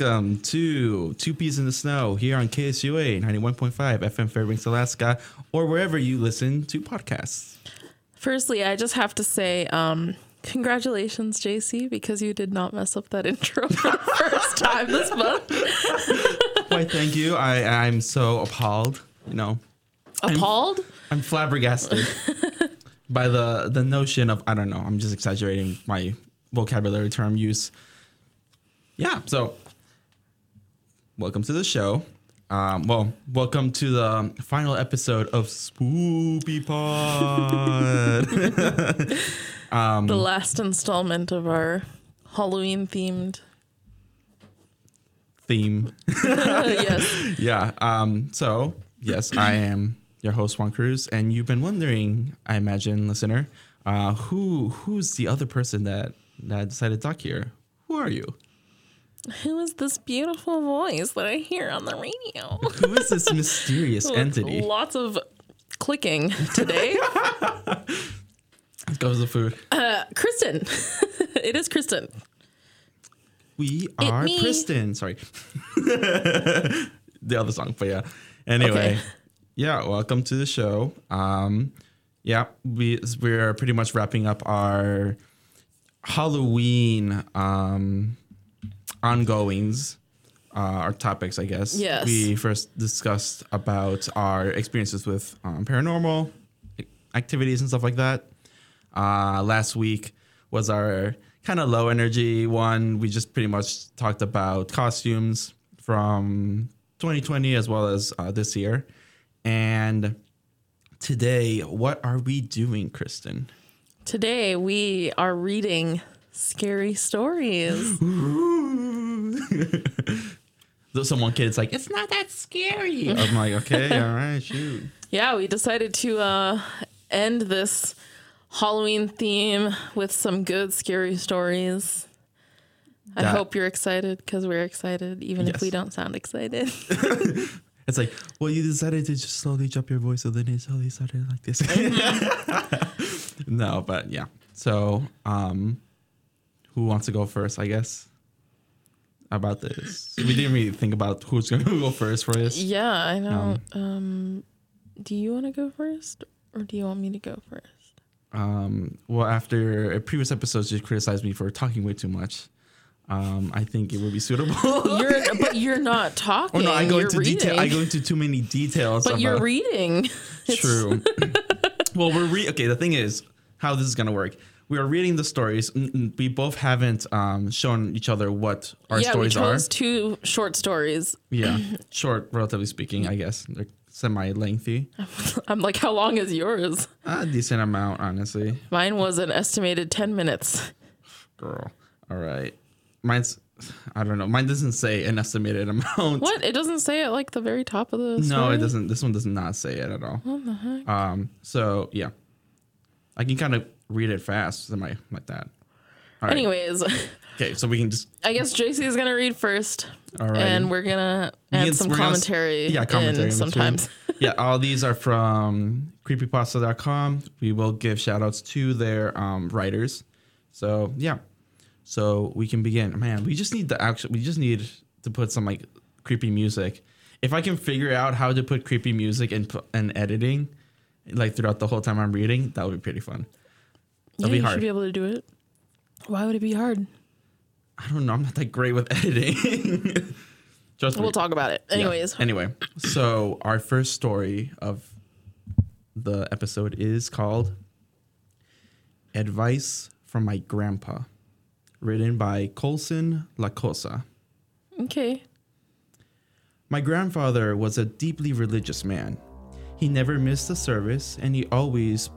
Welcome to Two Peas in the Snow here on KSUA 91.5 FM Fairbanks, Alaska, or wherever you listen to podcasts. Firstly, I just have to say, um, congratulations, JC, because you did not mess up that intro for the first time this month. Why, thank you. I, I'm so appalled, you know. Appalled? I'm flabbergasted by the the notion of I don't know. I'm just exaggerating my vocabulary term use. Yeah. So, welcome to the show. Um, well, welcome to the final episode of Spoopy Pod. the last installment of our Halloween themed. Theme. yes. Yeah. Um, so, yes, I am your host Juan Cruz, and you've been wondering, I imagine, listener, uh, who who's the other person that that decided to talk here? Who are you? Who is this beautiful voice that I hear on the radio? Who is this mysterious entity? Lots of clicking today. Let's go the food. Uh, Kristen. it is Kristen. We are. Kristen. Sorry. the other song, but yeah. Anyway, Okay. yeah, welcome to the show. Um, yeah, we we're pretty much wrapping up our Halloween um ongoings, uh, our topics, I guess. Yes. We first discussed about our experiences with um, paranormal activities and stuff like that. Uh, last week was our kind of low energy one. We just pretty much talked about costumes from 2020 as well as uh, this year. And today, what are we doing, Kristen? Today we are reading scary stories. Though Someone kid's like, it's not that scary. I'm like, okay, all right, shoot. yeah, we decided to uh, end this Halloween theme with some good scary stories. I That- hope you're excited because we're excited, even if Yes. we don't sound excited. It's like, well, you decided to just slowly drop your voice, so then it slowly started like this. no, but yeah. So, um, who wants to go first? I guess about this. We didn't really think about who's going to go first for this. yeah, I know. Um, do you want to go first, or do you want me to go first? Um, well, after a previous episodes, you criticized me for talking way too much. Um, I think it would be suitable. You're, but you're not talking. oh no, I go you're into reading. detail. I go into too many details. but you're reading. True. well, we're re- okay. The thing is, how this is gonna work. We are reading the stories. We both haven't um, shown each other what our yeah, we stories are. chose two short stories. Yeah, short, relatively speaking, I guess. They're semi-lengthy. I'm like, how long is yours? A decent amount, honestly. Mine was an estimated 10 minutes. Girl. All right. Mine's. I don't know. Mine doesn't say an estimated amount. What? It doesn't say it like the very top of the No, it doesn't. This one does not say it at all. What the heck? Um. So yeah, I can kind of read it fast, something like that. Right. Anyways, Okay, so we can just I guess JC is to read first. All right. And we're to add can- some we're gonna commentary, yeah, commentary sometimes. yeah, all these are from creepypasta.com. We will give shout outs to their um, writers. So, yeah. So we can begin. Man, we just need the actual, we just need to put some like creepy music. If I can figure out how to put creepy music and, and editing, like throughout the whole time I'm reading, that would be pretty fun. Yeah, be you hard. should be able to do it. Why would it be hard? I don't know. I'm not that great with editing. Me. We'll talk about it. Yeah. Anyways, Anyway, so our first story of the episode is called Advice from My Grandpa, written by Colson Lacosa. okay. My grandfather was a deeply religious man. He never missed a service, and he always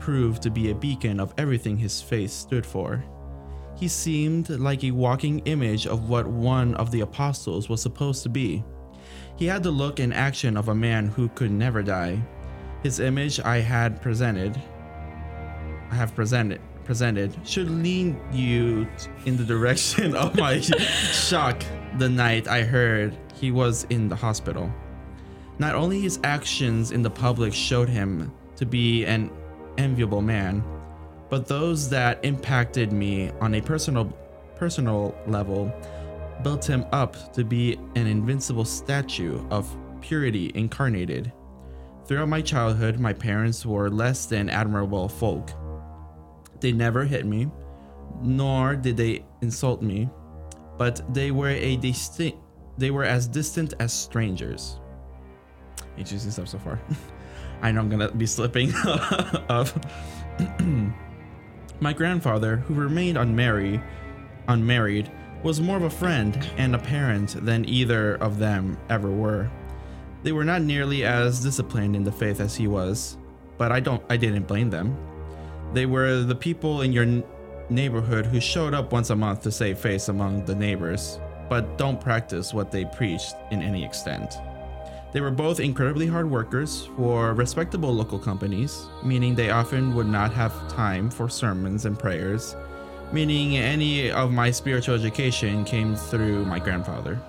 proved to be a beacon of everything his faith stood for. He seemed like a walking image of what one of the apostles was supposed to be. He had the look and action of a man who could never die. His image I had presented, I have presented presented should lean you in the direction of my shock the night I heard he was in the hospital. Not only his actions in the public showed him to be an enviable man, but those that impacted me on a personal personal level built him up to be an invincible statue of purity incarnated. Throughout my childhood, my parents were less than admirable folk. They never hit me, nor did they insult me, but they were a distinct they were as distant as strangers. Interesting stuff so far. I know I'm gonna be slipping of my grandfather, who remained unmarried, unmarried, was more of a friend and a parent than either of them ever were. They were not nearly as disciplined in the faith as he was, but I don't I didn't blame them. They were the people in your n- neighborhood who showed up once a month to save face among the neighbors, but don't practice what they preached in any extent. They were both incredibly hard workers for respectable local companies, meaning they often would not have time for sermons and prayers, meaning any of my spiritual education came through my grandfather.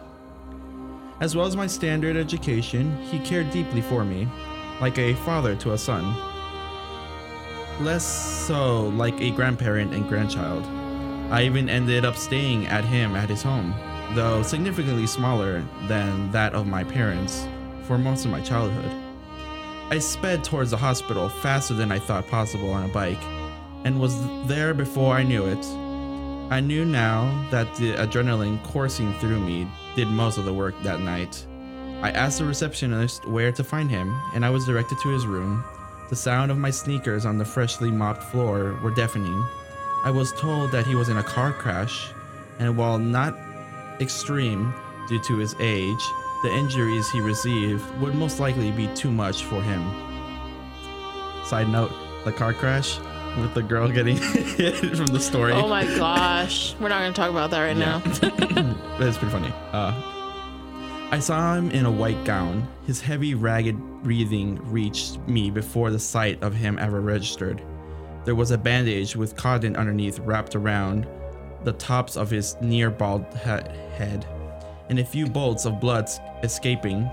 As well as my standard education, he cared deeply for me, like a father to a son. Less so like a grandparent and grandchild. I even ended up staying at him at his home, though significantly smaller than that of my parents, for most of my childhood. I sped towards the hospital faster than I thought possible on a bike, and was there before I knew it. I knew now that the adrenaline coursing through me did most of the work that night. I asked the receptionist where to find him, and I was directed to his room. The sound of my sneakers on the freshly mopped floor were deafening. I was told that he was in a car crash, and while not extreme due to his age, the injuries he received would most likely be too much for him. Side note the car crash with the girl getting hit from the story. Oh my gosh. We're not going to talk about that right Yeah. now. That's pretty funny. Uh, I saw him in a white gown. His heavy, ragged breathing reached me before the sight of him ever registered. There was a bandage with cotton underneath wrapped around the tops of his near bald he- head, and a few bolts of blood escaping.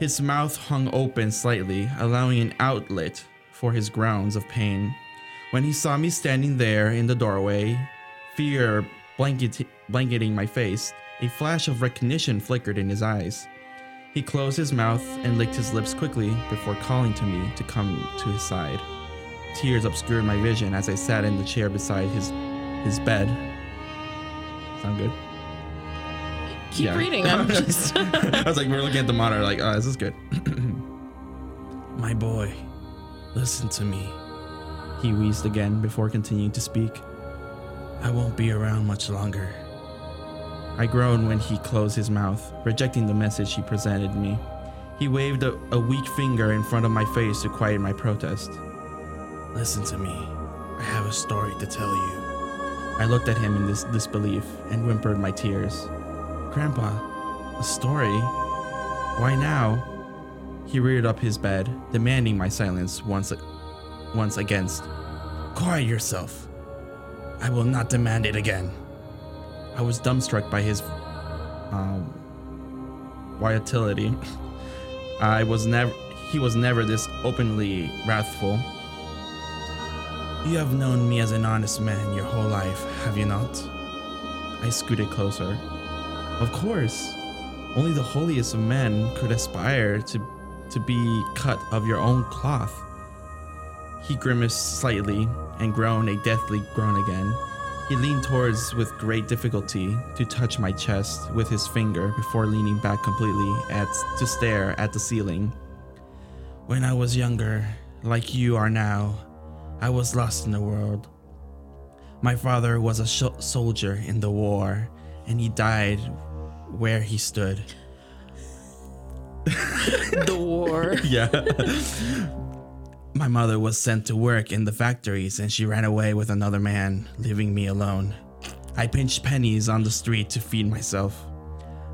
His mouth hung open slightly, allowing an outlet for his groans of pain. When he saw me standing there in the doorway, fear blanket- blanketing my face, a flash of recognition flickered in his eyes. He closed his mouth and licked his lips quickly before calling to me to come to his side. Tears obscured my vision as I sat in the chair beside his his bed. Sound good? Keep Yeah. reading. I'm just. I was like, we're looking at the monitor, like, oh, this is good. My boy, listen to me. He wheezed again before continuing to speak. I won't be around much longer. I groaned when he closed his mouth, rejecting the message he presented me. He waved a, a weak finger in front of my face to quiet my protest. Listen to me. I have a story to tell you. I looked at him in this disbelief and whimpered my tears. Grandpa, a story? Why now? He reared up his bed, demanding my silence once, once against. Quiet yourself. I will not demand it again. I was dumbstruck by his um, volatility. I was never. He was never this openly wrathful. You have known me as an honest man your whole life, have you not? I scooted closer. Of course. Only the holiest of men could aspire to to be cut of your own cloth. He grimaced slightly and groaned a deathly groan again. He leaned towards with great difficulty to touch my chest with his finger before leaning back completely at to stare at the ceiling. When I was younger, like you are now, I was lost in the world. My father was a sh- soldier in the war, and he died where he stood. the war. Yeah. My mother was sent to work in the factories and she ran away with another man, leaving me alone. I pinched pennies on the street to feed myself.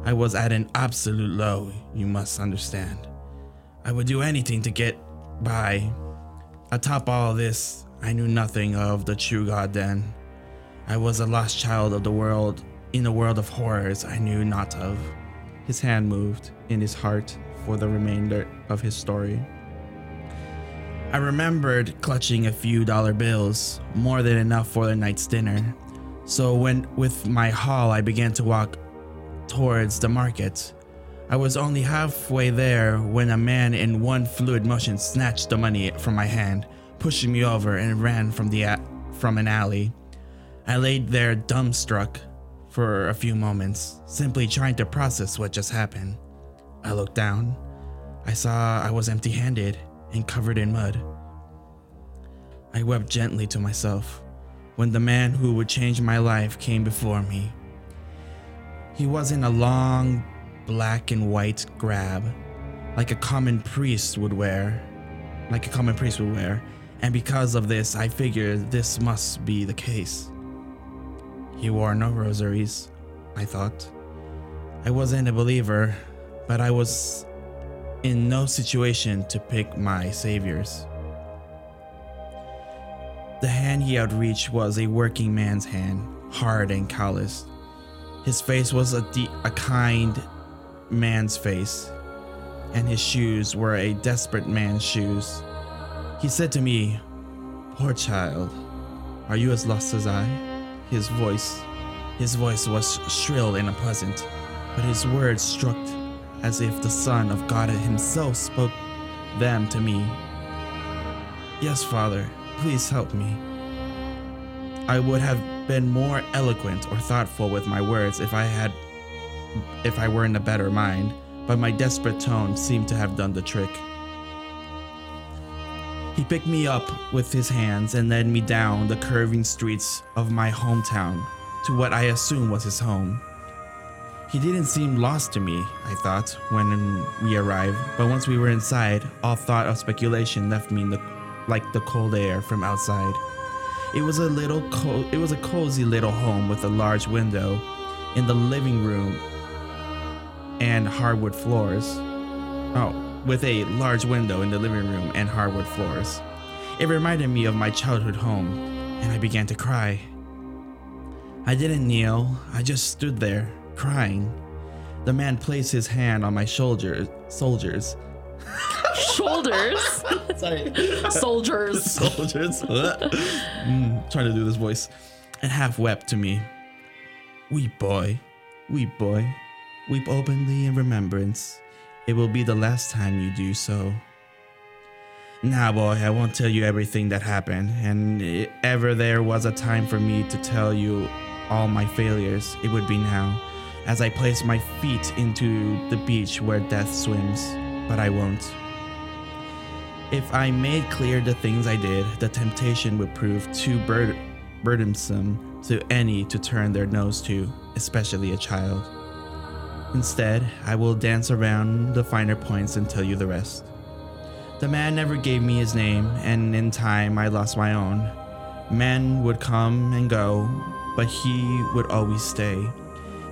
I was at an absolute low, you must understand. I would do anything to get by. Atop all this, I knew nothing of the true God then. I was a lost child of the world, in a world of horrors I knew not of. His hand moved in his heart for the remainder of his story. I remembered clutching a few dollar bills, more than enough for the night's dinner. So when with my haul I began to walk towards the market. I was only halfway there when a man in one fluid motion snatched the money from my hand, pushing me over and ran from the a- from an alley. I laid there dumbstruck for a few moments, simply trying to process what just happened. I looked down. I saw I was empty-handed and covered in mud. I wept gently to myself when the man who would change my life came before me. He was in a long black and white grab, like a common priest would wear, like a common priest would wear, and because of this, I figured this must be the case. He wore no rosaries, I thought. I wasn't a believer, but I was in no situation to pick my saviors. The hand he outreached was a working man's hand, hard and calloused. His face was a, de- a kind man's face, and his shoes were a desperate man's shoes. He said to me, Poor child, are you as lost as I? His voice, his voice was shrill and unpleasant, but his words struck as if the Son of God himself spoke them to me. Yes, Father, please help me. I would have been more eloquent or thoughtful with my words if I had if I were in a better mind, but my desperate tone seemed to have done the trick. He picked me up with his hands and led me down the curving streets of my hometown to what I assumed was his home. He didn't seem lost to me, I thought, when we arrived, but once we were inside, all thought of speculation left me the, like the cold air from outside. It was a little co- it was a cozy little home with a large window in the living room and hardwood floors. Oh, with a large window in the living room and hardwood floors. It reminded me of my childhood home, and I began to cry. I didn't kneel, I just stood there, crying. The man placed his hand on my shoulder, soldiers. Shoulders. Sorry. Soldiers. soldiers. mm, trying to do this voice. And half wept to me. Weep, boy. Weep, boy. Weep openly in remembrance. It will be the last time you do so. Now, boy, I won't tell you everything that happened, and if ever there was a time for me to tell you all my failures, it would be now, as I place my feet into the beach where death swims, but I won't. If I made clear the things I did, the temptation would prove too bur- burdensome to any to turn their nose to, especially a child. Instead, I will dance around the finer points and tell you the rest. The man never gave me his name, and in time I lost my own. Men would come and go, but he would always stay.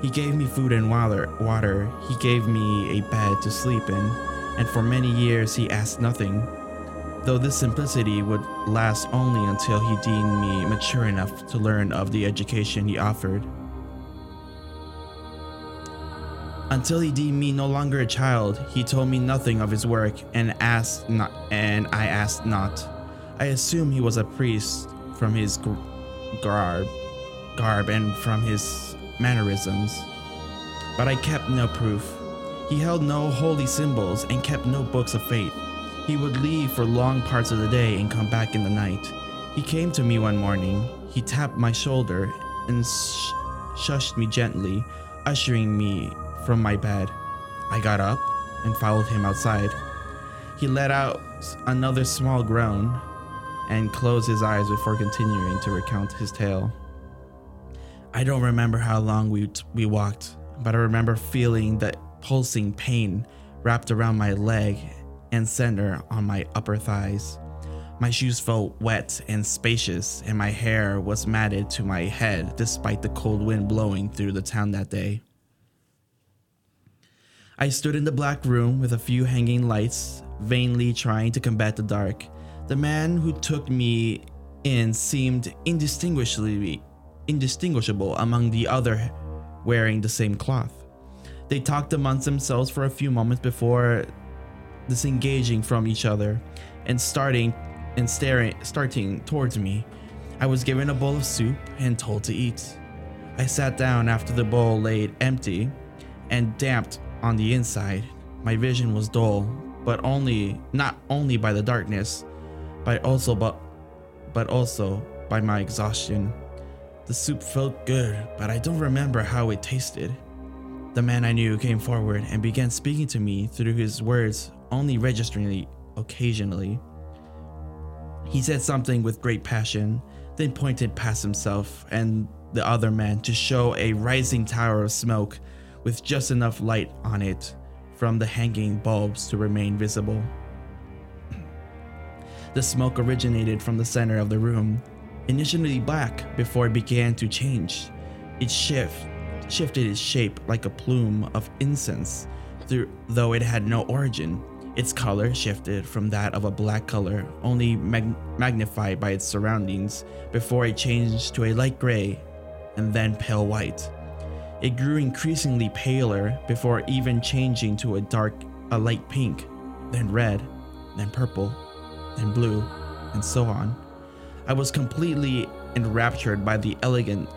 He gave me food and water. He gave me a bed to sleep in, and for many years he asked nothing. Though this simplicity would last only until he deemed me mature enough to learn of the education he offered. Until he deemed me no longer a child, he told me nothing of his work and asked not and I asked not. I assumed he was a priest from his gr- garb, garb and from his mannerisms. But I kept no proof. He held no holy symbols and kept no books of faith. He would leave for long parts of the day and come back in the night. He came to me one morning. He tapped my shoulder and sh- shushed me gently, ushering me from my bed. I got up and followed him outside. He let out another small groan and closed his eyes before continuing to recount his tale. I don't remember how long we, we walked, but I remember feeling that pulsing pain wrapped around my leg and center on my upper thighs. My shoes felt wet and spacious, and my hair was matted to my head despite the cold wind blowing through the town that day. I stood in the black room with a few hanging lights, vainly trying to combat the dark. The man who took me in seemed indistinguishably indistinguishable among the other wearing the same cloth. They talked amongst themselves for a few moments before disengaging from each other and starting and staring starting towards me. I was given a bowl of soup and told to eat. I sat down after the bowl laid empty and damped on the inside. My vision was dull, but only not only by the darkness, but also but but also by my exhaustion. The soup felt good, but I don't remember how it tasted. The man I knew came forward and began speaking to me through his words, only registering occasionally. He said something with great passion, then pointed past himself and the other man to show a rising tower of smoke with just enough light on it from the hanging bulbs to remain visible. The smoke originated from the center of the room, initially black before it began to change. It shift, shifted its shape like a plume of incense, through, though it had no origin. Its color shifted from that of a black color, only mag- magnified by its surroundings, before it changed to a light gray and then pale white. It grew increasingly paler before even changing to a dark, a light pink, then red, then purple, then blue, and so on. I was completely enraptured by the elegant,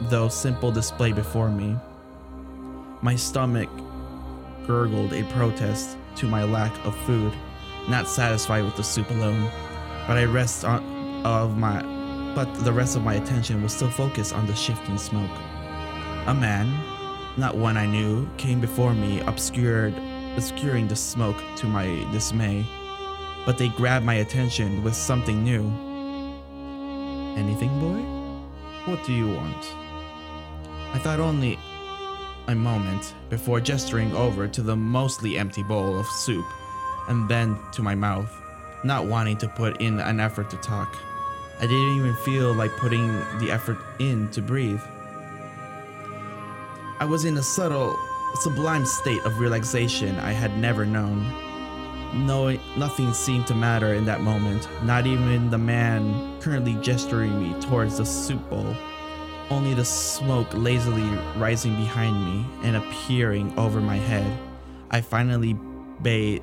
though simple display before me. My stomach gurgled a protest to my lack of food, not satisfied with the soup alone, but I rest on of my but the rest of my attention was still focused on the shifting smoke. A man, not one I knew, came before me, obscured obscuring the smoke to my dismay. But they grabbed my attention with something new. Anything, boy? What do you want? I thought only a moment before gesturing over to the mostly empty bowl of soup and then to my mouth, not wanting to put in an effort to talk. I didn't even feel like putting the effort in to breathe. I was in a subtle, sublime state of relaxation I had never known. No, nothing seemed to matter in that moment, not even the man currently gesturing me towards the soup bowl. Only the smoke lazily rising behind me and appearing over my head. I finally bade,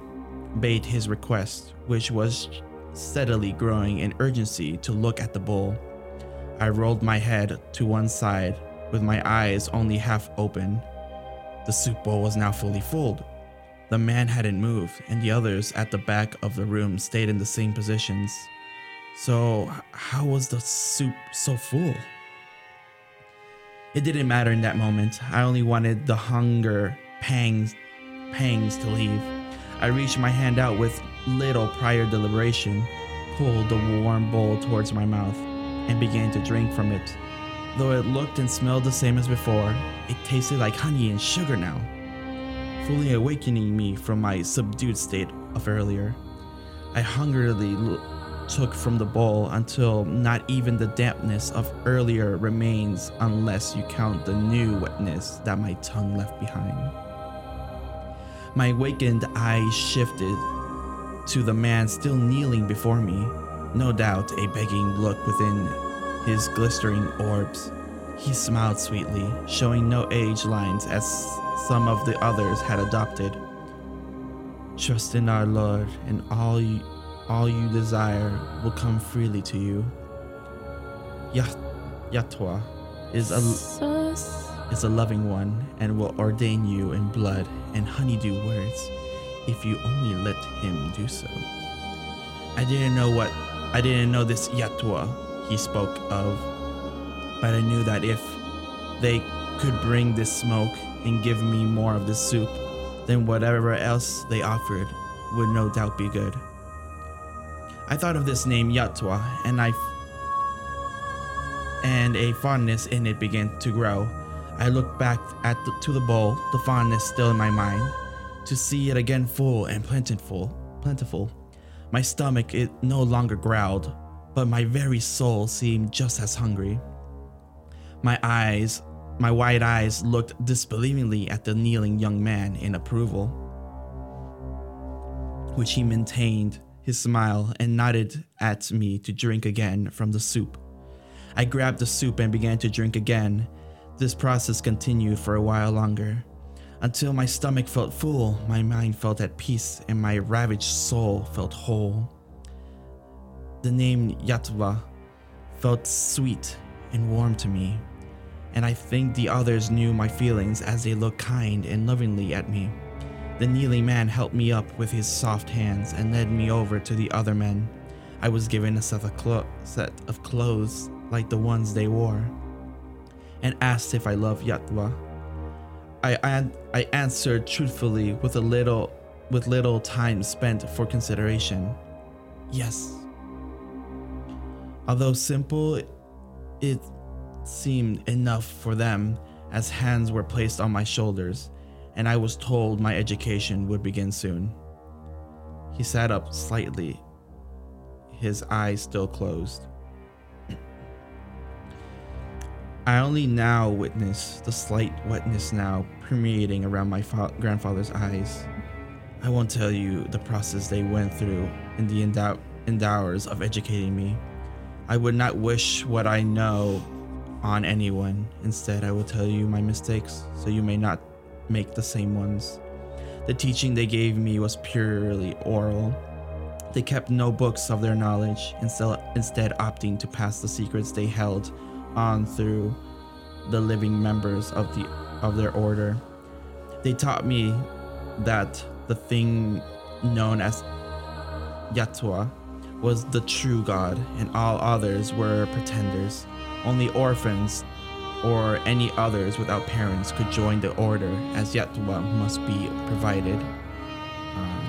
bade his request, which was steadily growing in urgency to look at the bowl. I rolled my head to one side, with my eyes only half open. The soup bowl was now fully full. The man hadn't moved, and the others at the back of the room stayed in the same positions. So, how was the soup so full? It didn't matter in that moment. I only wanted the hunger pangs pangs to leave. I reached my hand out with little prior deliberation, pulled the warm bowl towards my mouth, and began to drink from it. Though it looked and smelled the same as before, it tasted like honey and sugar now, fully awakening me from my subdued state of earlier. I hungrily l- took from the bowl until not even the dampness of earlier remains unless you count the new wetness that my tongue left behind. My awakened eyes shifted to the man still kneeling before me, no doubt a begging look within his glistering orbs. He smiled sweetly, showing no age lines as some of the others had adopted. Trust in our Lord, and all you, all you desire will come freely to you. Yah- Yatwa is a Sus. is a loving one and will ordain you in blood and honeydew words if you only let him do so. I didn't know what I didn't know this Yatwa he spoke of, but I knew that if they could bring this smoke and give me more of this soup, then whatever else they offered would no doubt be good. I thought of this name Yatwa and I and a fondness in it began to grow. I looked back at the, to the bowl, the fondness still in my mind, to see it again full and plentiful. Plentiful. My stomach it no longer growled, but my very soul seemed just as hungry. My eyes, my wide eyes looked disbelievingly at the kneeling young man in approval, which he maintained his smile and nodded at me to drink again from the soup. I grabbed the soup and began to drink again. This process continued for a while longer. Until my stomach felt full, my mind felt at peace, and my ravaged soul felt whole. The name Yatva felt sweet and warm to me, and I think the others knew my feelings as they looked kind and lovingly at me. The kneeling man helped me up with his soft hands and led me over to the other men. I was given a set of, clo- set of clothes like the ones they wore and asked if I loved Yatwa. I, I, I answered truthfully with a little with little time spent for consideration. Yes. Although simple, it seemed enough for them as hands were placed on my shoulders and I was told my education would begin soon. He sat up slightly, his eyes still closed. I only now witness the slight wetness now permeating around my fa- grandfather's eyes. I won't tell you the process they went through in the endow- endowers of educating me. I would not wish what I know on anyone. Instead, I will tell you my mistakes so you may not make the same ones. The teaching they gave me was purely oral. They kept no books of their knowledge, instead, opting to pass the secrets they held on through the living members of the of their order. They taught me that the thing known as Yatwa was the true God, and all others were pretenders. Only orphans or any others without parents could join the order, as Yatwa must be provided. Um,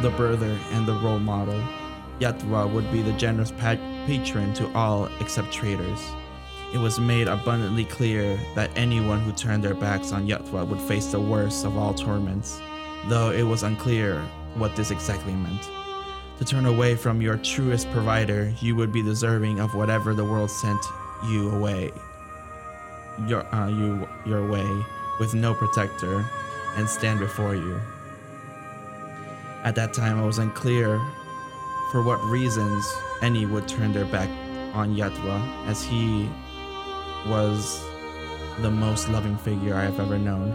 the brother and the role model. Yatwa would be the generous pa- patron to all except traitors. It was made abundantly clear that anyone who turned their backs on Yatwa would face the worst of all torments, though it was unclear what this exactly meant. To turn away from your truest provider, you would be deserving of whatever the world sent you away, your uh, you your way with no protector, and stand before you. At that time, I was unclear for what reasons any would turn their back on Yatwa, as he was the most loving figure I have ever known.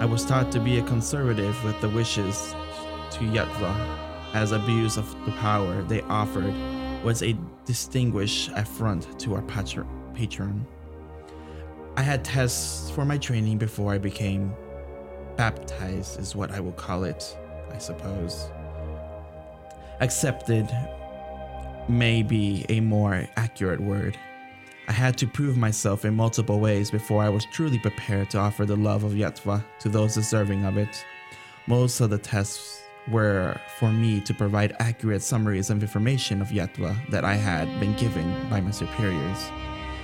I was taught to be a conservative with the wishes to Yatva, as abuse of the power they offered was a distinguished affront to our patr- patron. I had tests for my training before I became baptized, is what I will call it, I suppose. Accepted may be a more accurate word. I had to prove myself in multiple ways before I was truly prepared to offer the love of Yatva to those deserving of it. Most of the tests were for me to provide accurate summaries of information of Yatwa that I had been given by my superiors.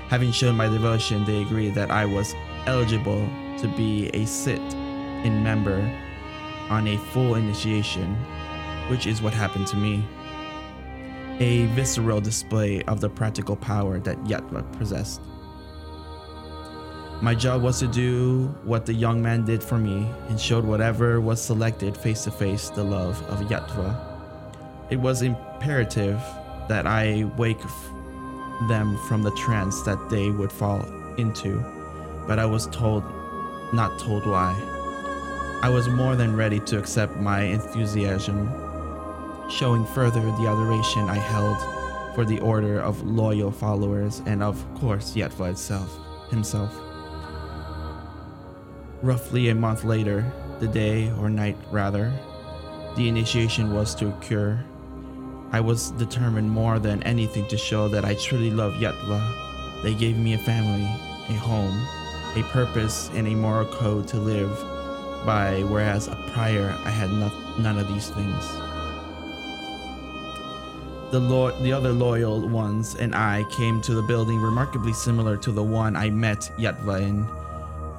Having shown my devotion, they agreed that I was eligible to be a sit in member on a full initiation, which is what happened to me. A visceral display of the practical power that Yatva possessed. My job was to do what the young man did for me and showed whatever was selected face to face the love of Yatva. It was imperative that I wake them from the trance that they would fall into, but I was told, not told why. I was more than ready to accept my enthusiasm, showing further the adoration I held for the order of loyal followers and, of course, Yatva itself, himself. Roughly a month later, the day or night rather, the initiation was to occur. I was determined more than anything to show that I truly love Yatva. They gave me a family, a home, a purpose, and a moral code to live by, whereas prior I had no- none of these things. The, lo- the other loyal ones and I came to the building remarkably similar to the one I met Yatva in.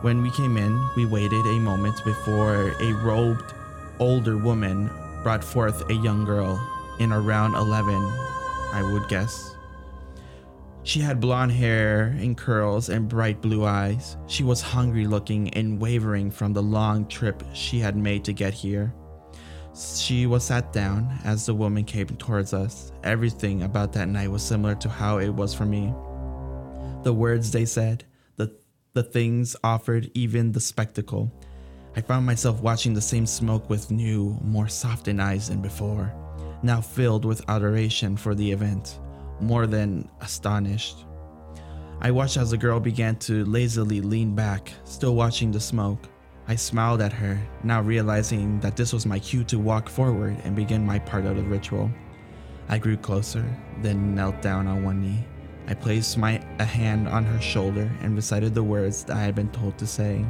When we came in, we waited a moment before a robed older woman brought forth a young girl in around 11, I would guess. She had blonde hair and curls and bright blue eyes. She was hungry looking and wavering from the long trip she had made to get here. She was sat down as the woman came towards us. Everything about that night was similar to how it was for me. The words they said, the things offered, even the spectacle. I found myself watching the same smoke with new, more softened eyes than before, now filled with adoration for the event, more than astonished. I watched as the girl began to lazily lean back, still watching the smoke. I smiled at her, now realizing that this was my cue to walk forward and begin my part of the ritual. I grew closer, then knelt down on one knee. I placed my a hand on her shoulder and recited the words that I had been told to say.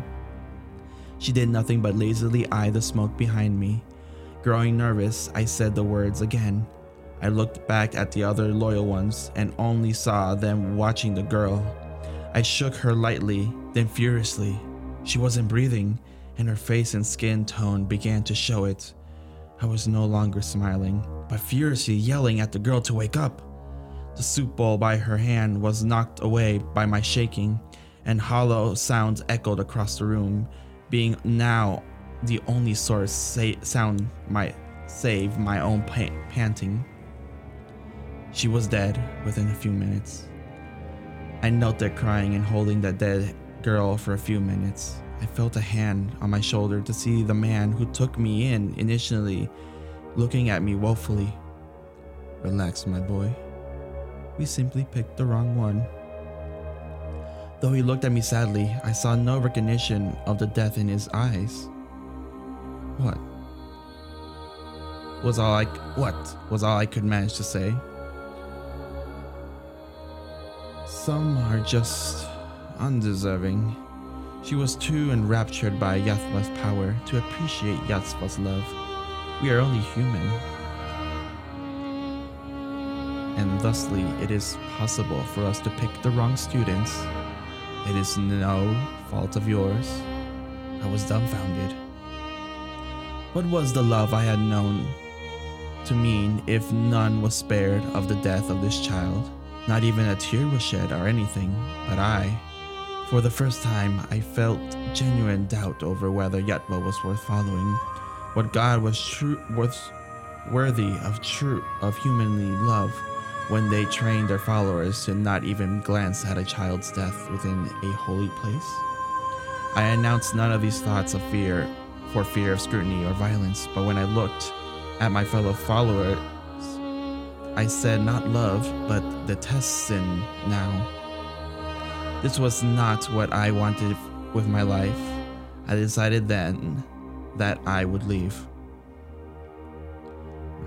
She did nothing but lazily eye the smoke behind me. Growing nervous, I said the words again. I looked back at the other loyal ones and only saw them watching the girl. I shook her lightly, then furiously. She wasn't breathing, and her face and skin tone began to show it. I was no longer smiling, but furiously yelling at the girl to wake up. The soup bowl by her hand was knocked away by my shaking, and hollow sounds echoed across the room, being now the only source sa- sound might save my own pa- panting. She was dead within a few minutes. I knelt there crying and holding that dead girl for a few minutes. I felt a hand on my shoulder to see the man who took me in initially looking at me woefully. Relax, my boy. We simply picked the wrong one. Though he looked at me sadly, I saw no recognition of the death in his eyes. What? Was all I what was all I could manage to say. Some are just undeserving. She was too enraptured by Yathva's power to appreciate Yathva's love. We are only human. And thusly, it is possible for us to pick the wrong students. It is no fault of yours. I was dumbfounded. What was the love I had known to mean if none was spared of the death of this child? Not even a tear was shed or anything, but I, for the first time, I felt genuine doubt over whether Yatva was worth following, what God was true worth worthy of true of humanly love when they trained their followers to not even glance at a child's death within a holy place. I announced none of these thoughts of fear for fear of scrutiny or violence, but when I looked at my fellow followers, I said not love, but detest sin now. This was not what I wanted with my life. I decided then that I would leave.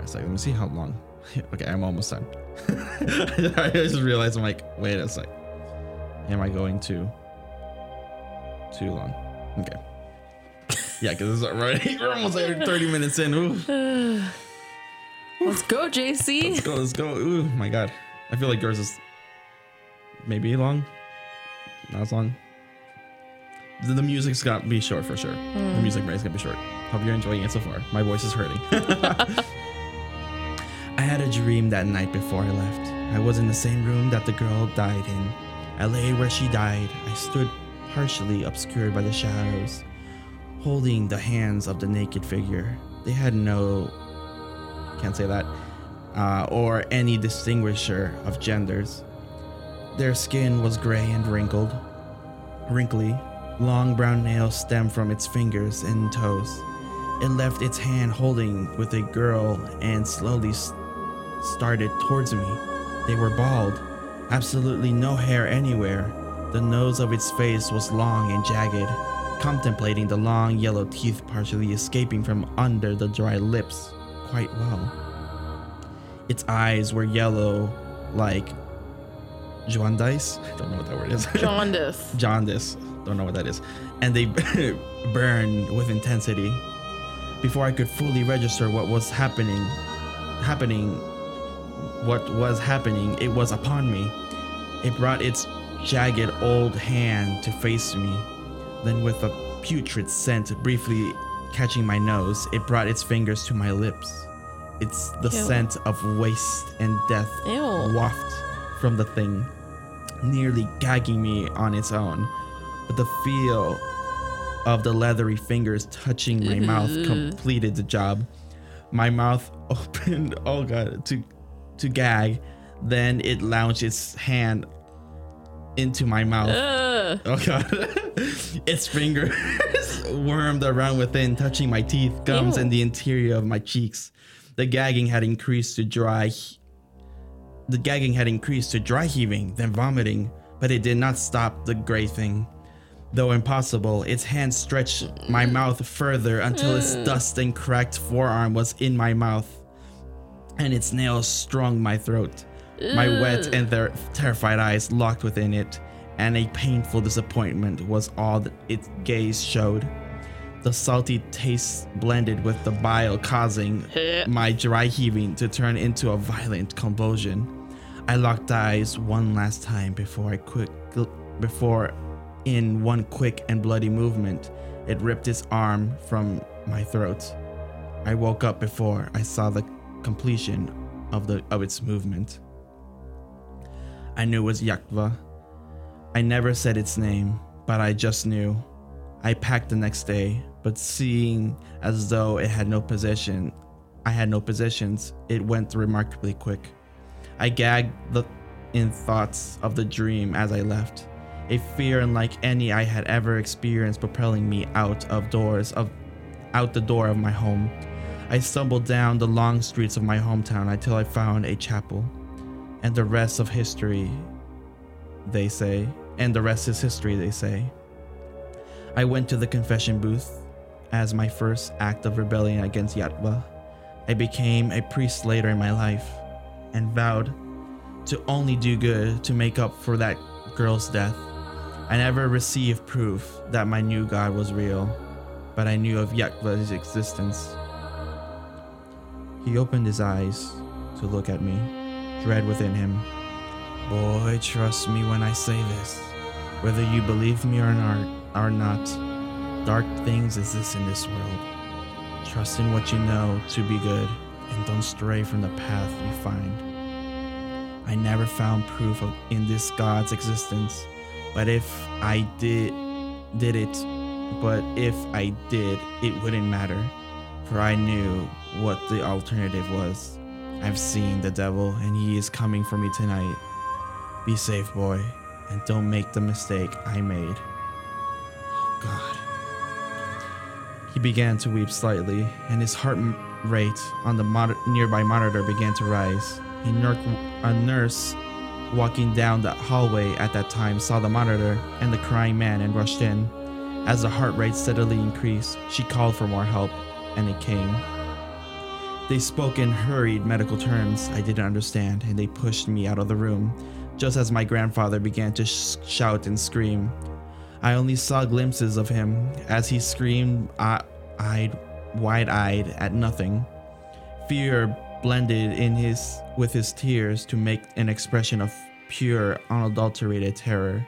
Was like, let me see how long. okay, I'm almost done. I just realized I'm like, wait a sec. Am I going too too long? Okay. Yeah, because it's already we're almost like 30 minutes in. Ooh. Let's go, JC. Let's go, let's go. Ooh, my god. I feel like yours is maybe long. Not as long. The, the music's got to be short for sure. The hmm. music break's gonna be short. Hope you're enjoying it so far. My voice is hurting. I had a dream that night before I left. I was in the same room that the girl died in. I lay where she died. I stood partially obscured by the shadows, holding the hands of the naked figure. They had no can't say that, uh, or any distinguisher of genders. Their skin was gray and wrinkled, wrinkly. Long brown nails stemmed from its fingers and toes. It left its hand holding with a girl and slowly s- started towards me. They were bald, absolutely no hair anywhere. The nose of its face was long and jagged, contemplating the long yellow teeth partially escaping from under the dry lips quite well. Its eyes were yellow, like jaundice. I don't know what that word is. Jaundice. jaundice. Don't know what that is. And they burned with intensity. Before I could fully register what was happening, happening, what was happening, it was upon me. It brought its jagged old hand to face me. Then, with a putrid scent briefly catching my nose, it brought its fingers to my lips. It's the Ew. scent of waste and death Ew. waft from the thing, nearly gagging me on its own. But the feel of the leathery fingers touching my mouth completed the job. My mouth opened, oh god, to to gag. Then it launched its hand into my mouth. Ugh. Oh god. its fingers wormed around within, touching my teeth, gums, Ew. and the interior of my cheeks. The gagging had increased to dry the gagging had increased to dry heaving, then vomiting, but it did not stop the gray thing. Though impossible, its hand stretched my mm. mouth further until its mm. dust and cracked forearm was in my mouth, and its nails strung my throat. My wet and ter- terrified eyes locked within it, and a painful disappointment was all that its gaze showed. The salty taste blended with the bile, causing my dry heaving to turn into a violent convulsion. I locked eyes one last time before I quick before in one quick and bloody movement it ripped its arm from my throat. I woke up before I saw the completion of the of its movement. I knew it was Yakva. I never said its name, but I just knew. I packed the next day, but seeing as though it had no possession, I had no possessions, it went remarkably quick. I gagged the, in thoughts of the dream as I left, a fear unlike any I had ever experienced propelling me out of doors of out the door of my home. I stumbled down the long streets of my hometown until I found a chapel. And the rest of history, they say, and the rest is history, they say. I went to the confession booth as my first act of rebellion against Yatva. I became a priest later in my life and vowed to only do good to make up for that girl's death. I never received proof that my new God was real, but I knew of Yakva's existence. He opened his eyes to look at me, dread within him. Boy, trust me when I say this. Whether you believe me or not, or not, dark things exist in this world. Trust in what you know to be good, and don't stray from the path you find. I never found proof of in this God's existence, but if I did did it, but if I did, it wouldn't matter, for I knew what the alternative was. I've seen the devil, and he is coming for me tonight. Be safe, boy, and don't make the mistake I made. Oh, God. He began to weep slightly, and his heart rate on the nearby monitor began to rise. A, ner- a nurse walking down the hallway at that time saw the monitor and the crying man and rushed in. As the heart rate steadily increased, she called for more help, and it came. They spoke in hurried medical terms I didn't understand, and they pushed me out of the room just as my grandfather began to sh- shout and scream. I only saw glimpses of him as he screamed, eyed, wide-eyed at nothing. Fear blended in his with his tears to make an expression of pure, unadulterated terror.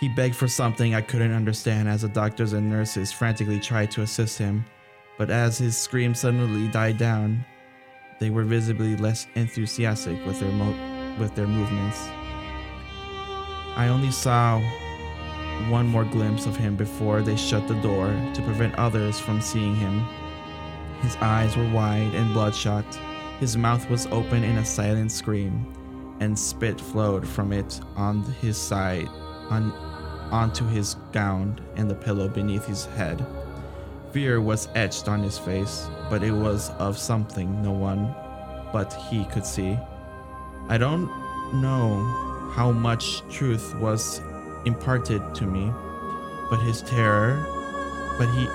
He begged for something I couldn't understand as the doctors and nurses frantically tried to assist him, but as his scream suddenly died down, they were visibly less enthusiastic with their mo- with their movements. I only saw one more glimpse of him before they shut the door to prevent others from seeing him. His eyes were wide and bloodshot. His mouth was open in a silent scream, and spit flowed from it on his side, on, onto his gown and the pillow beneath his head. Fear was etched on his face, but it was of something no one but he could see. I don't know how much truth was imparted to me, but his terror, but he,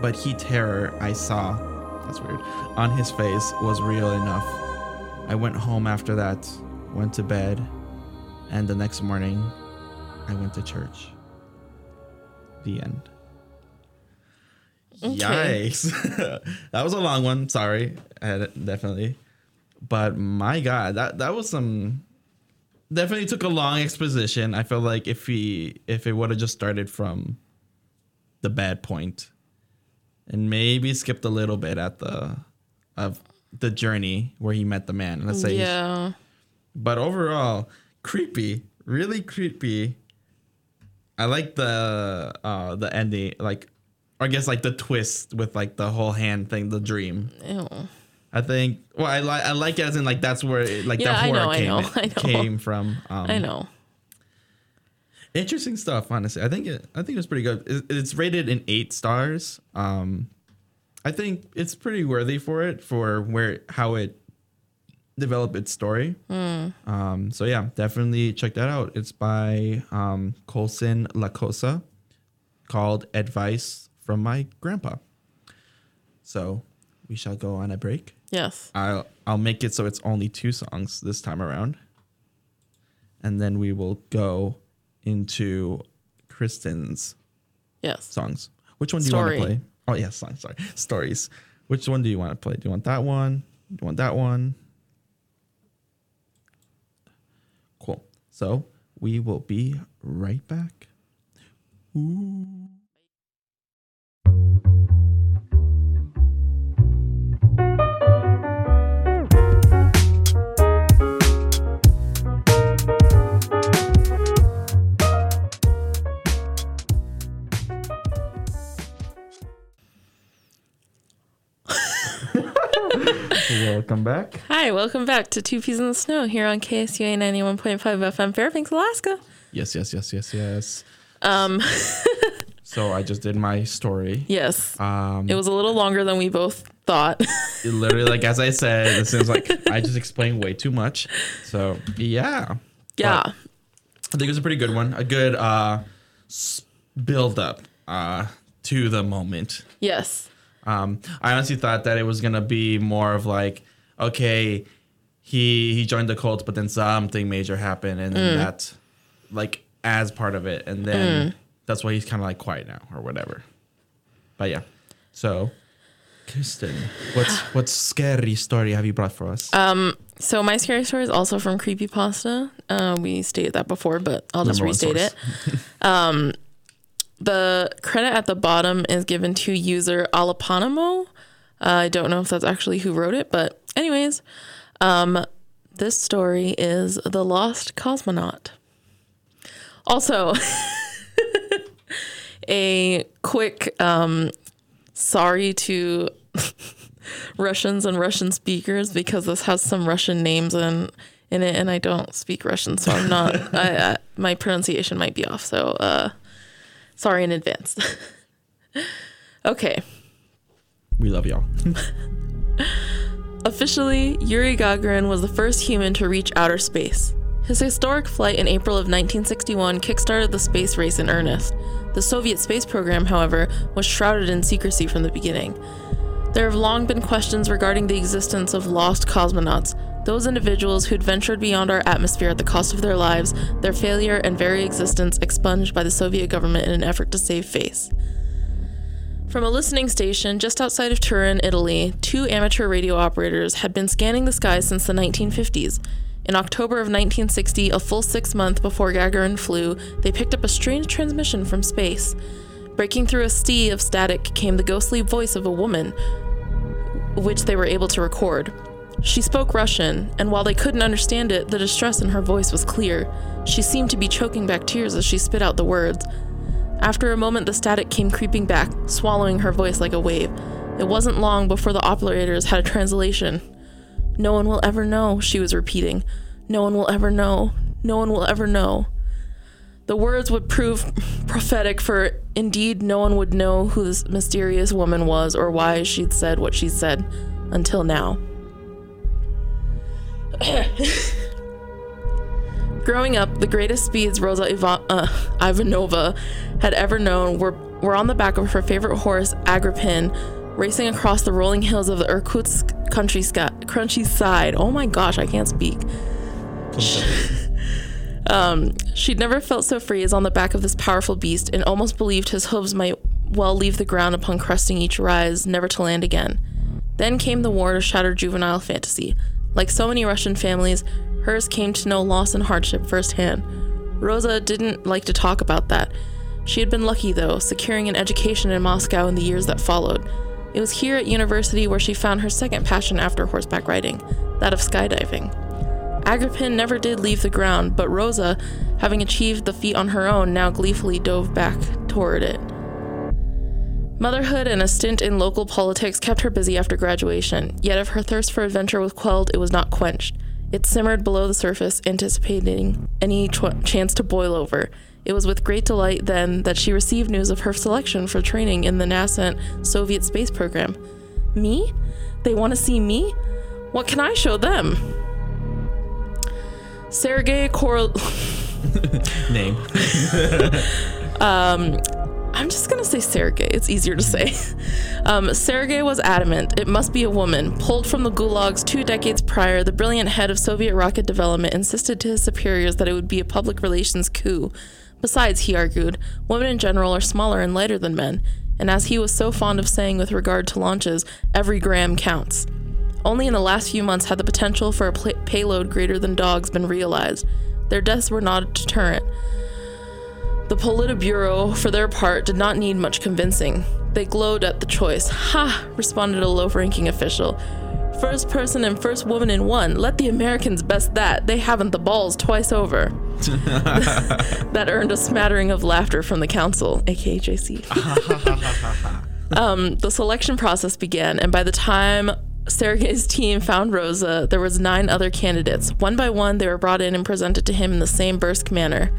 but he terror I saw, that's weird, on his face was real enough. I went home after that, went to bed, and the next morning, I went to church. The end. Okay. Yikes. that was a long one. Sorry. I definitely. But my God, that, that was some definitely took a long exposition. I feel like if he if it would have just started from the bad point and maybe skipped a little bit at the of the journey where he met the man. Let's say Yeah. but overall, creepy, really creepy. I like the uh the ending, like I guess like the twist with like the whole hand thing, the dream. Ew. I think. Well, I like I like it as in like that's where it, like Yeah, the I horror know, I came know, I know. came from. Um, I know. Interesting stuff. Honestly, I think it. I think it's pretty good. It, it's rated in eight stars. Um, I think it's pretty worthy for it for where how it develop its story. Um, so yeah, definitely check that out. It's by um, Colson Lacosa, called "Advice from My Grandpa." So we shall go on a break. Yes. I'll I'll make it so it's only two songs this time around, and then we will go into Kristen's Yes. songs. Which one do you want to play? Oh yeah, songs. Sorry, stories. Which one do you want to play? Do you want that one? Do you want that one? Cool. So we will be right back. Ooh. Welcome back. Hi, welcome back to Two Peas in the Snow here on KSUA 91.5 FM Fairbanks, Alaska. Yes, yes, yes, yes, yes. Um, So I just did my story. yes. Um, It was a little longer than we both thought. literally, like as I said, it seems like I just explained way too much. So yeah, yeah. I think it was a pretty good one. A good uh, build up uh, to the moment. Yes. Um, I honestly thought that it was gonna be more of like, okay, he he joined the cult, but then something major happened, and then that's like as part of it, and then that's why he's kind of like quiet now or whatever. But yeah, so Kristen, what's what scary story have you brought for us? So my scary story is also from Creepypasta. Uh, we stated that before, but I'll just Number one restate it. um, the credit at the bottom is given to user Alapanamo. Uh, I don't know if that's actually who wrote it, but anyways, um, this story is the lost cosmonaut. Also, a quick um, sorry to Russians and Russian speakers because this has some Russian names in in it, and I don't speak Russian, so I'm not. I, I, my pronunciation might be off, so uh, sorry in advance. okay. we love y'all. Officially, Yuri Gagarin was the first human to reach outer space. His historic flight in April of 1961 kickstarted the space race in earnest. The Soviet space program, however, was shrouded in secrecy from the beginning. There have long been questions regarding the existence of lost cosmonauts, those individuals who'd ventured beyond our atmosphere at the cost of their lives, their failure and very existence expunged by the Soviet government in an effort to save face. From a listening station just outside of Turin, Italy, two amateur radio operators had been scanning the skies since the 1950s. In October of 1960, a full six months before Gagarin flew, they picked up a strange transmission from space. Breaking through a sea of static came the ghostly voice of a woman, which they were able to record. She spoke Russian, and while they couldn't understand it, the distress in her voice was clear. She seemed to be choking back tears as she spit out the words. After a moment, the static came creeping back, swallowing her voice like a wave. It wasn't long before the operators had a translation. No one will ever know, she was repeating. No one will ever know. No one will ever know. The words would prove prophetic, for indeed no one would know who this mysterious woman was or why she'd said what she said until now. Growing up, the greatest speeds Rosa uh, Ivanova had ever known were, were on the back of her favorite horse, Agrippin, racing across the rolling hills of the Irkutsk countryside. Oh my gosh, I can't speak. Um, she'd never felt so free as on the back of this powerful beast and almost believed his hooves might well leave the ground upon cresting each rise, never to land again. Then came the war to shatter juvenile fantasy. Like so many Russian families, hers came to know loss and hardship firsthand. Rosa didn't like to talk about that. She had been lucky, though, securing an education in Moscow in the years that followed. It was here at university where she found her second passion after horseback riding, that of skydiving. Agrippin never did leave the ground, but Rosa, having achieved the feat on her own, now gleefully dove back toward it. Motherhood and a stint in local politics kept her busy after graduation, yet if her thirst for adventure was quelled, it was not quenched. It simmered below the surface, anticipating any ch- chance to boil over. It was with great delight then that she received news of her selection for training in the nascent Soviet space program. Me? They want to see me? What can I show them? Sergei Kor. Name. um, I'm just gonna say Sergei. It's easier to say. Um, Sergei was adamant it must be a woman. Pulled from the gulags two decades prior, the brilliant head of Soviet rocket development insisted to his superiors that it would be a public relations coup. Besides, he argued, women in general are smaller and lighter than men, and as he was so fond of saying with regard to launches, every gram counts. Only in the last few months had the potential for a pay- payload greater than dogs been realized. Their deaths were not a deterrent. The Politburo, for their part, did not need much convincing. They glowed at the choice. Ha! responded a low ranking official. First person and first woman in one. Let the Americans best that. They haven't the balls twice over. that earned a smattering of laughter from the council, aka JC. um, the selection process began, and by the time Sergei's team found Rosa, there was nine other candidates. One by one, they were brought in and presented to him in the same brusque manner.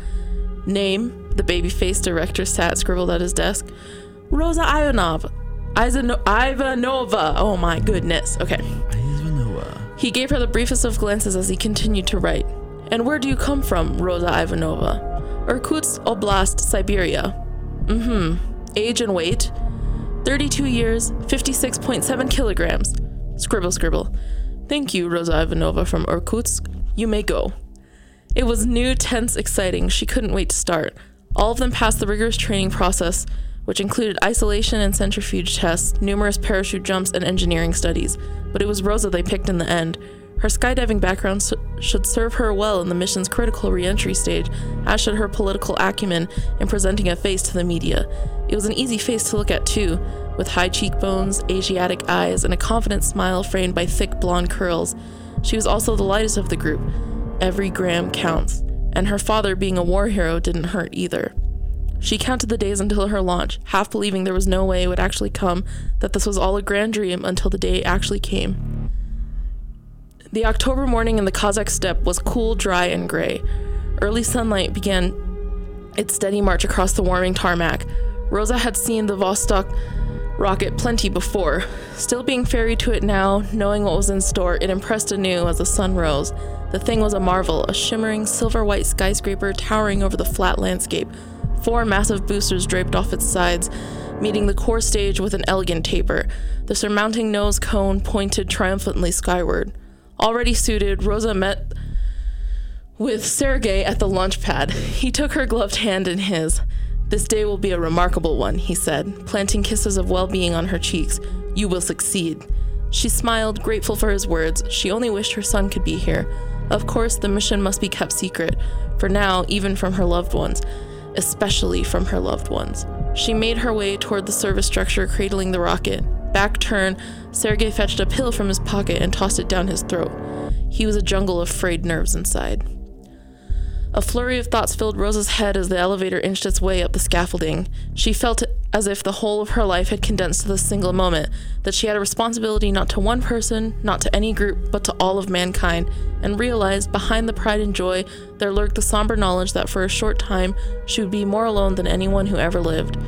Name, the baby-faced director sat scribbled at his desk. Rosa Ivanova. Ivanova. Oh my goodness. Okay. Ivanova. He gave her the briefest of glances as he continued to write. And where do you come from, Rosa Ivanova? Irkutsk Oblast, Siberia. Mm hmm. Age and weight? 32 years, 56.7 kilograms. Scribble, scribble. Thank you, Rosa Ivanova from Irkutsk. You may go. It was new, tense, exciting. She couldn't wait to start. All of them passed the rigorous training process, which included isolation and centrifuge tests, numerous parachute jumps, and engineering studies. But it was Rosa they picked in the end. Her skydiving background should serve her well in the mission's critical reentry stage, as should her political acumen in presenting a face to the media. It was an easy face to look at, too, with high cheekbones, Asiatic eyes, and a confident smile framed by thick blonde curls. She was also the lightest of the group. Every gram counts, and her father being a war hero didn't hurt either. She counted the days until her launch, half believing there was no way it would actually come, that this was all a grand dream until the day actually came. The October morning in the Kazakh steppe was cool, dry, and gray. Early sunlight began its steady march across the warming tarmac. Rosa had seen the Vostok rocket plenty before. Still being ferried to it now, knowing what was in store, it impressed anew as the sun rose. The thing was a marvel, a shimmering silver white skyscraper towering over the flat landscape. Four massive boosters draped off its sides, meeting the core stage with an elegant taper. The surmounting nose cone pointed triumphantly skyward. Already suited, Rosa met with Sergei at the launch pad. He took her gloved hand in his. This day will be a remarkable one, he said, planting kisses of well being on her cheeks. You will succeed. She smiled, grateful for his words. She only wished her son could be here. Of course, the mission must be kept secret, for now, even from her loved ones, especially from her loved ones. She made her way toward the service structure cradling the rocket. Back turn, Sergei fetched a pill from his pocket and tossed it down his throat. He was a jungle of frayed nerves inside. A flurry of thoughts filled Rosa's head as the elevator inched its way up the scaffolding. She felt as if the whole of her life had condensed to this single moment, that she had a responsibility not to one person, not to any group, but to all of mankind, and realized behind the pride and joy there lurked the somber knowledge that for a short time she would be more alone than anyone who ever lived.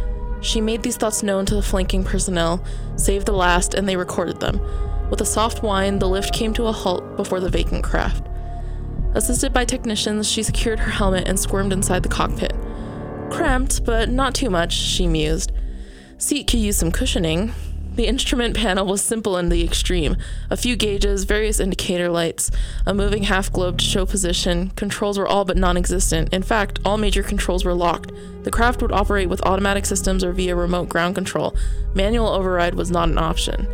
She made these thoughts known to the flanking personnel, save the last, and they recorded them. With a soft whine, the lift came to a halt before the vacant craft. Assisted by technicians, she secured her helmet and squirmed inside the cockpit. Cramped, but not too much, she mused. Seat could use some cushioning. The instrument panel was simple in the extreme a few gauges, various indicator lights, a moving half globe to show position. Controls were all but non existent. In fact, all major controls were locked. The craft would operate with automatic systems or via remote ground control. Manual override was not an option.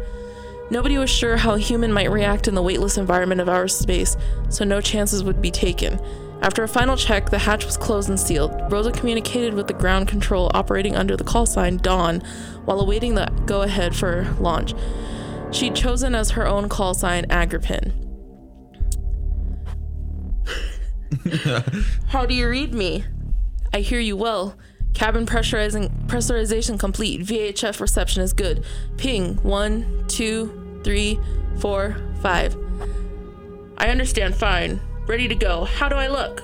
Nobody was sure how a human might react in the weightless environment of outer space, so no chances would be taken. After a final check, the hatch was closed and sealed. Rosa communicated with the ground control operating under the call sign Dawn while awaiting the go ahead for launch. She'd chosen as her own call sign Agrippin. How do you read me? I hear you well. Cabin pressurization complete. VHF reception is good. Ping one, two, three, four, five. I understand fine. Ready to go. How do I look?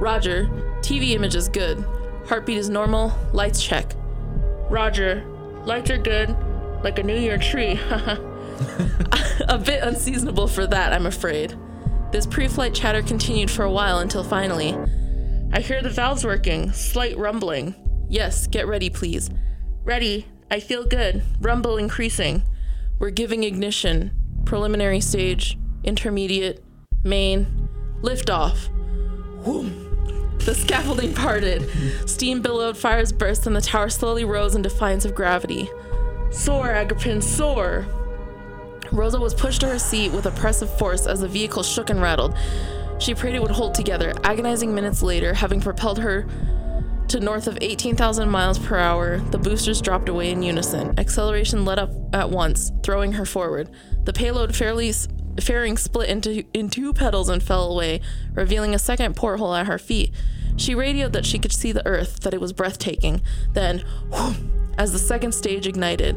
Roger. TV image is good. Heartbeat is normal. Lights check. Roger. Lights are good. Like a New Year tree. a bit unseasonable for that, I'm afraid. This pre flight chatter continued for a while until finally, I hear the valves working, slight rumbling. Yes, get ready, please. Ready. I feel good. Rumble increasing. We're giving ignition. Preliminary stage, intermediate, main, liftoff. Whoom. The scaffolding parted. Steam billowed, fires burst, and the tower slowly rose in defiance of gravity. Soar, Agrippin, soar! Rosa was pushed to her seat with oppressive force as the vehicle shook and rattled. She prayed it would hold together. Agonizing minutes later, having propelled her to north of 18,000 miles per hour, the boosters dropped away in unison. Acceleration let up at once, throwing her forward. The payload fairly fairing split into in two petals and fell away, revealing a second porthole at her feet. She radioed that she could see the Earth, that it was breathtaking. Then, as the second stage ignited,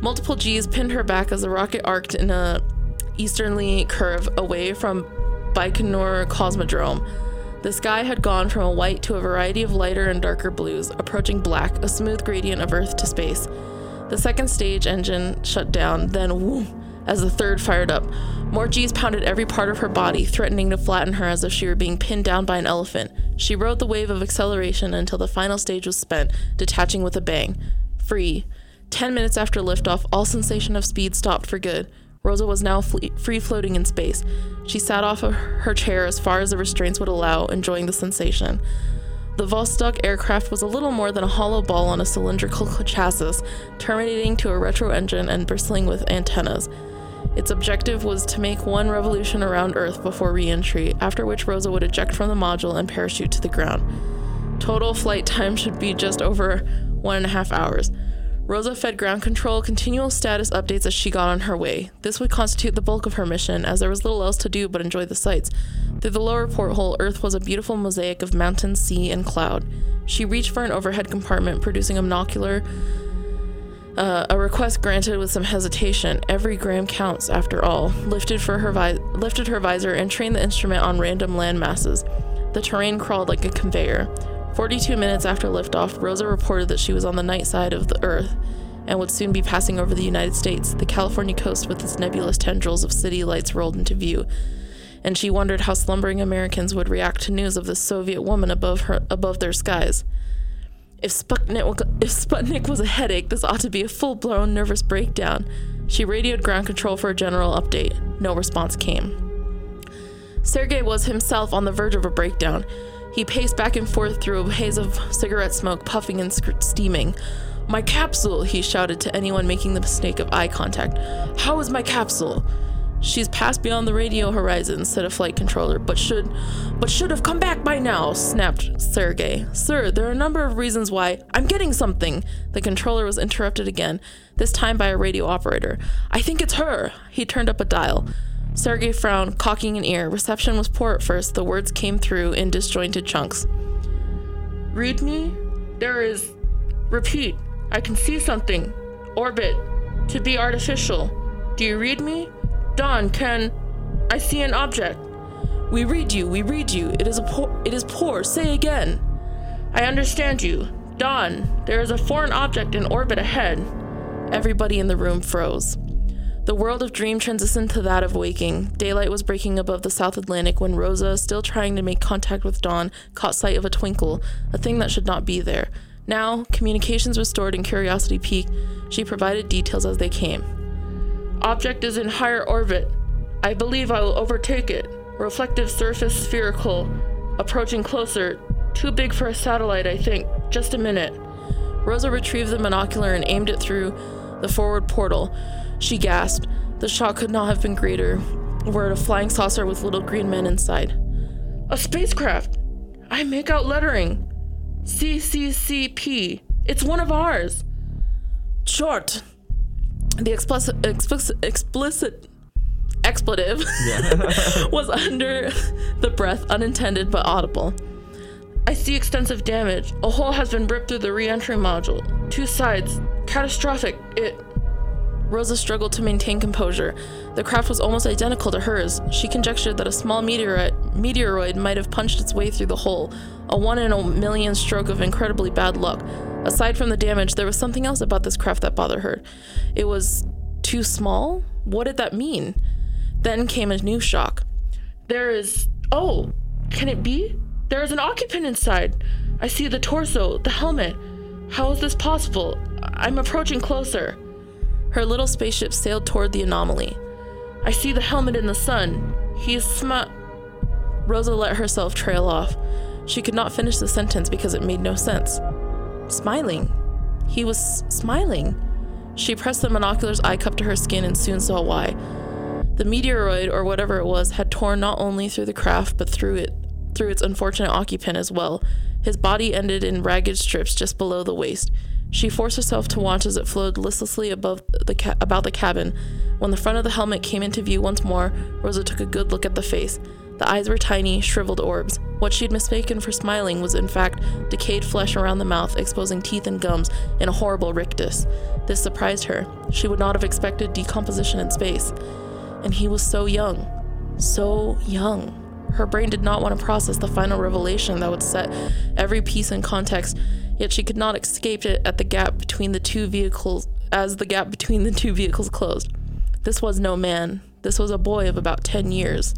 multiple G's pinned her back as the rocket arced in a easterly curve away from Baikonur Cosmodrome. The sky had gone from a white to a variety of lighter and darker blues, approaching black, a smooth gradient of Earth to space. The second stage engine shut down, then whoom, as the third fired up. More G's pounded every part of her body, threatening to flatten her as if she were being pinned down by an elephant. She rode the wave of acceleration until the final stage was spent, detaching with a bang. Free. Ten minutes after liftoff, all sensation of speed stopped for good. Rosa was now free floating in space. She sat off of her chair as far as the restraints would allow, enjoying the sensation. The Vostok aircraft was a little more than a hollow ball on a cylindrical chassis, terminating to a retro engine and bristling with antennas. Its objective was to make one revolution around Earth before re entry, after which Rosa would eject from the module and parachute to the ground. Total flight time should be just over one and a half hours. Rosa fed ground control continual status updates as she got on her way. This would constitute the bulk of her mission, as there was little else to do but enjoy the sights. Through the lower porthole, Earth was a beautiful mosaic of mountain, sea, and cloud. She reached for an overhead compartment, producing a monocular. Uh, a request granted with some hesitation. Every gram counts, after all. Lifted for her vi- lifted her visor and trained the instrument on random land masses. The terrain crawled like a conveyor. 42 minutes after liftoff, Rosa reported that she was on the night side of the Earth and would soon be passing over the United States. The California coast with its nebulous tendrils of city lights rolled into view, and she wondered how slumbering Americans would react to news of this Soviet woman above her above their skies. If Sputnik, if Sputnik was a headache, this ought to be a full-blown nervous breakdown. She radioed ground control for a general update. No response came. Sergei was himself on the verge of a breakdown. He paced back and forth through a haze of cigarette smoke, puffing and steaming. My capsule, he shouted to anyone making the mistake of eye contact. How is my capsule? She's passed beyond the radio horizon, said a flight controller, but should but should have come back by now, snapped Sergey. Sir, there are a number of reasons why I'm getting something. The controller was interrupted again, this time by a radio operator. I think it's her. He turned up a dial. Sergey frowned, cocking an ear. Reception was poor at first. The words came through in disjointed chunks. Read me? There is. Repeat. I can see something. Orbit. To be artificial. Do you read me? Dawn, can. I see an object. We read you, we read you. It is a poor. It is poor. Say again. I understand you. Dawn, there is a foreign object in orbit ahead. Everybody in the room froze. The world of dream transitioned to that of waking. Daylight was breaking above the South Atlantic when Rosa, still trying to make contact with Dawn, caught sight of a twinkle, a thing that should not be there. Now, communications restored and curiosity peaked, she provided details as they came. Object is in higher orbit. I believe I will overtake it. Reflective surface spherical. Approaching closer. Too big for a satellite, I think. Just a minute. Rosa retrieved the monocular and aimed it through the forward portal. She gasped. The shock could not have been greater, were it a flying saucer with little green men inside. A spacecraft! I make out lettering. CCCP. It's one of ours. Short. The explicit, explicit, explicit expletive yeah. was under the breath, unintended but audible. I see extensive damage. A hole has been ripped through the re entry module. Two sides. Catastrophic. It. Rosa struggled to maintain composure. The craft was almost identical to hers. She conjectured that a small meteorite, meteoroid might have punched its way through the hole, a one in a million stroke of incredibly bad luck. Aside from the damage, there was something else about this craft that bothered her. It was too small? What did that mean? Then came a new shock. There is. Oh, can it be? There is an occupant inside. I see the torso, the helmet. How is this possible? I'm approaching closer. Her little spaceship sailed toward the anomaly. I see the helmet in the sun. He sma. Rosa let herself trail off. She could not finish the sentence because it made no sense. Smiling. He was smiling. She pressed the monocular's eye cup to her skin and soon saw why. The meteoroid, or whatever it was, had torn not only through the craft but through it, through its unfortunate occupant as well. His body ended in ragged strips just below the waist. She forced herself to watch as it flowed listlessly above the ca- about the cabin. When the front of the helmet came into view once more, Rosa took a good look at the face. The eyes were tiny, shriveled orbs. What she'd mistaken for smiling was in fact decayed flesh around the mouth, exposing teeth and gums in a horrible rictus. This surprised her. She would not have expected decomposition in space. And he was so young. So young. Her brain did not want to process the final revelation that would set every piece in context, yet she could not escape it at the gap between the two vehicles as the gap between the two vehicles closed. This was no man. This was a boy of about 10 years.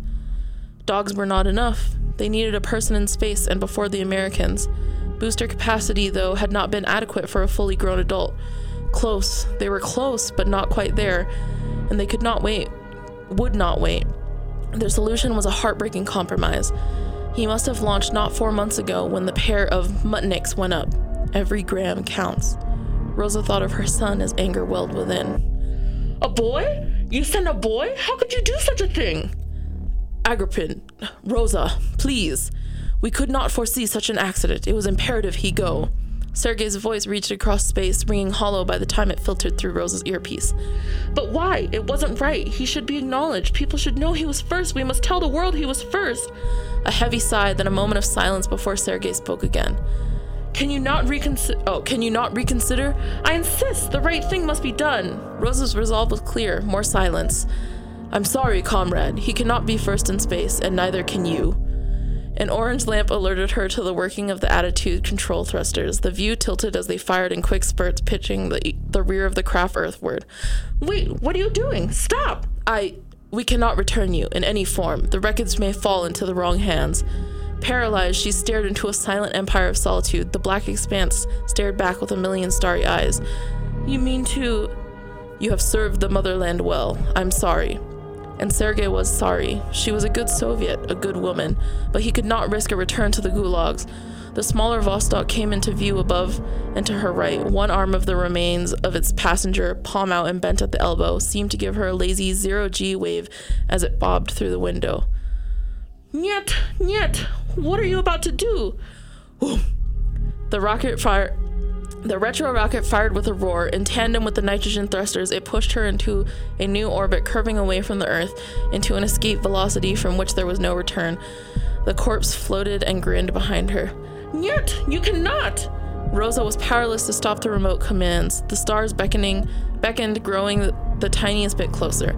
Dogs were not enough. They needed a person in space and before the Americans. Booster capacity, though, had not been adequate for a fully grown adult. Close. They were close, but not quite there. And they could not wait. Would not wait. Their solution was a heartbreaking compromise. He must have launched not four months ago when the pair of Sputniks went up. Every gram counts. Rosa thought of her son as anger welled within. A boy? You sent a boy? How could you do such a thing? Agrippin, Rosa, please. We could not foresee such an accident. It was imperative he go. Sergei's voice reached across space, ringing hollow by the time it filtered through Rosa's earpiece. But why? It wasn't right. He should be acknowledged. People should know he was first. We must tell the world he was first. A heavy sigh, then a moment of silence before Sergei spoke again. Can you not reconsider? Oh, can you not reconsider? I insist. The right thing must be done. Rosa's resolve was clear. More silence. I'm sorry, comrade. He cannot be first in space, and neither can you. An orange lamp alerted her to the working of the attitude control thrusters. The view tilted as they fired in quick spurts, pitching the, the rear of the craft earthward. Wait, what are you doing? Stop! I. We cannot return you in any form. The wreckage may fall into the wrong hands. Paralyzed, she stared into a silent empire of solitude. The black expanse stared back with a million starry eyes. You mean to. You have served the motherland well. I'm sorry. And Sergei was sorry. She was a good Soviet, a good woman, but he could not risk a return to the gulags. The smaller Vostok came into view above and to her right. One arm of the remains of its passenger, palm out and bent at the elbow, seemed to give her a lazy zero G wave as it bobbed through the window. Nyet, nyet, what are you about to do? The rocket fire the retro rocket fired with a roar. In tandem with the nitrogen thrusters, it pushed her into a new orbit, curving away from the Earth into an escape velocity from which there was no return. The corpse floated and grinned behind her. Yet, you cannot! Rosa was powerless to stop the remote commands. The stars beckoning, beckoned, growing the, tiniest bit closer.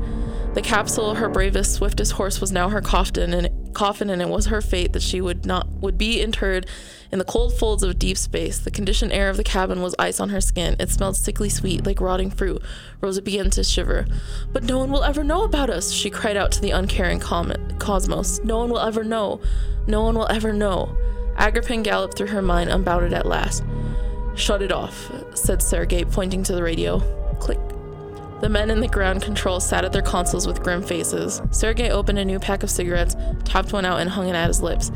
The capsule, her bravest, swiftest horse, was now her coffin, and coffin, and it was her fate that she would not would be interred in the cold folds of deep space. The conditioned air of the cabin was ice on her skin. It smelled sickly sweet, like rotting fruit. Rosa began to shiver. But no one will ever know about us, she cried out to the uncaring cosmos. No one will ever know. No one will ever know. Agrippin galloped through her mind, unbounded at last. Shut it off, said Sergei, pointing to the radio. Click. The men in the ground control sat at their consoles with grim faces. Sergei opened a new pack of cigarettes, topped one out, and hung it at his lips.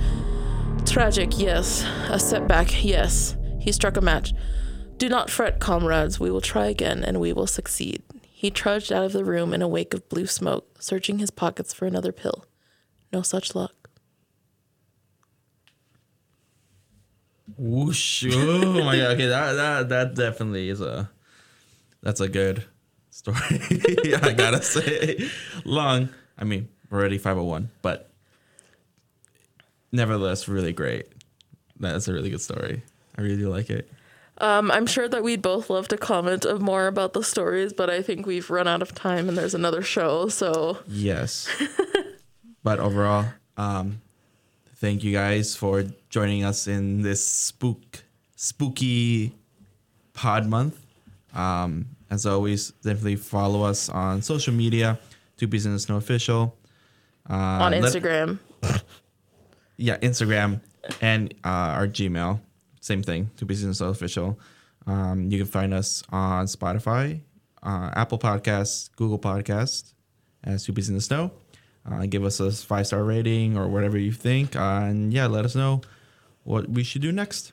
Tragic, yes. A setback, yes. He struck a match. Do not fret, comrades. We will try again, and we will succeed. He trudged out of the room in a wake of blue smoke, searching his pockets for another pill. No such luck. Whoosh! Oh my god! Okay, that that that definitely is a that's a good story. I gotta say, long. I mean, already five hundred one, but nevertheless, really great. That's a really good story. I really do like it. Um, I'm sure that we'd both love to comment of more about the stories, but I think we've run out of time and there's another show. So yes, but overall, um, thank you guys for joining us in this spook spooky pod month. Um, as always, definitely follow us on social media. Two Peas in the Snow official. Uh, on let- Instagram. yeah, Instagram and uh, our Gmail. Same thing, Two Pieces and Snow Official. Um, you can find us on Spotify, uh, Apple Podcasts, Google Podcasts, as Two Peas in the Snow. Uh, give us a five star rating or whatever you think. Uh, and yeah, let us know what we should do next.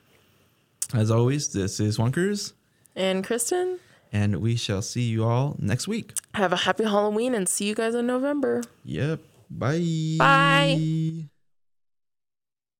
As always, this is Cruise, And Kristen, and we shall see you all next week. have a happy Halloween and see you guys in November. Yep. Bye. Bye.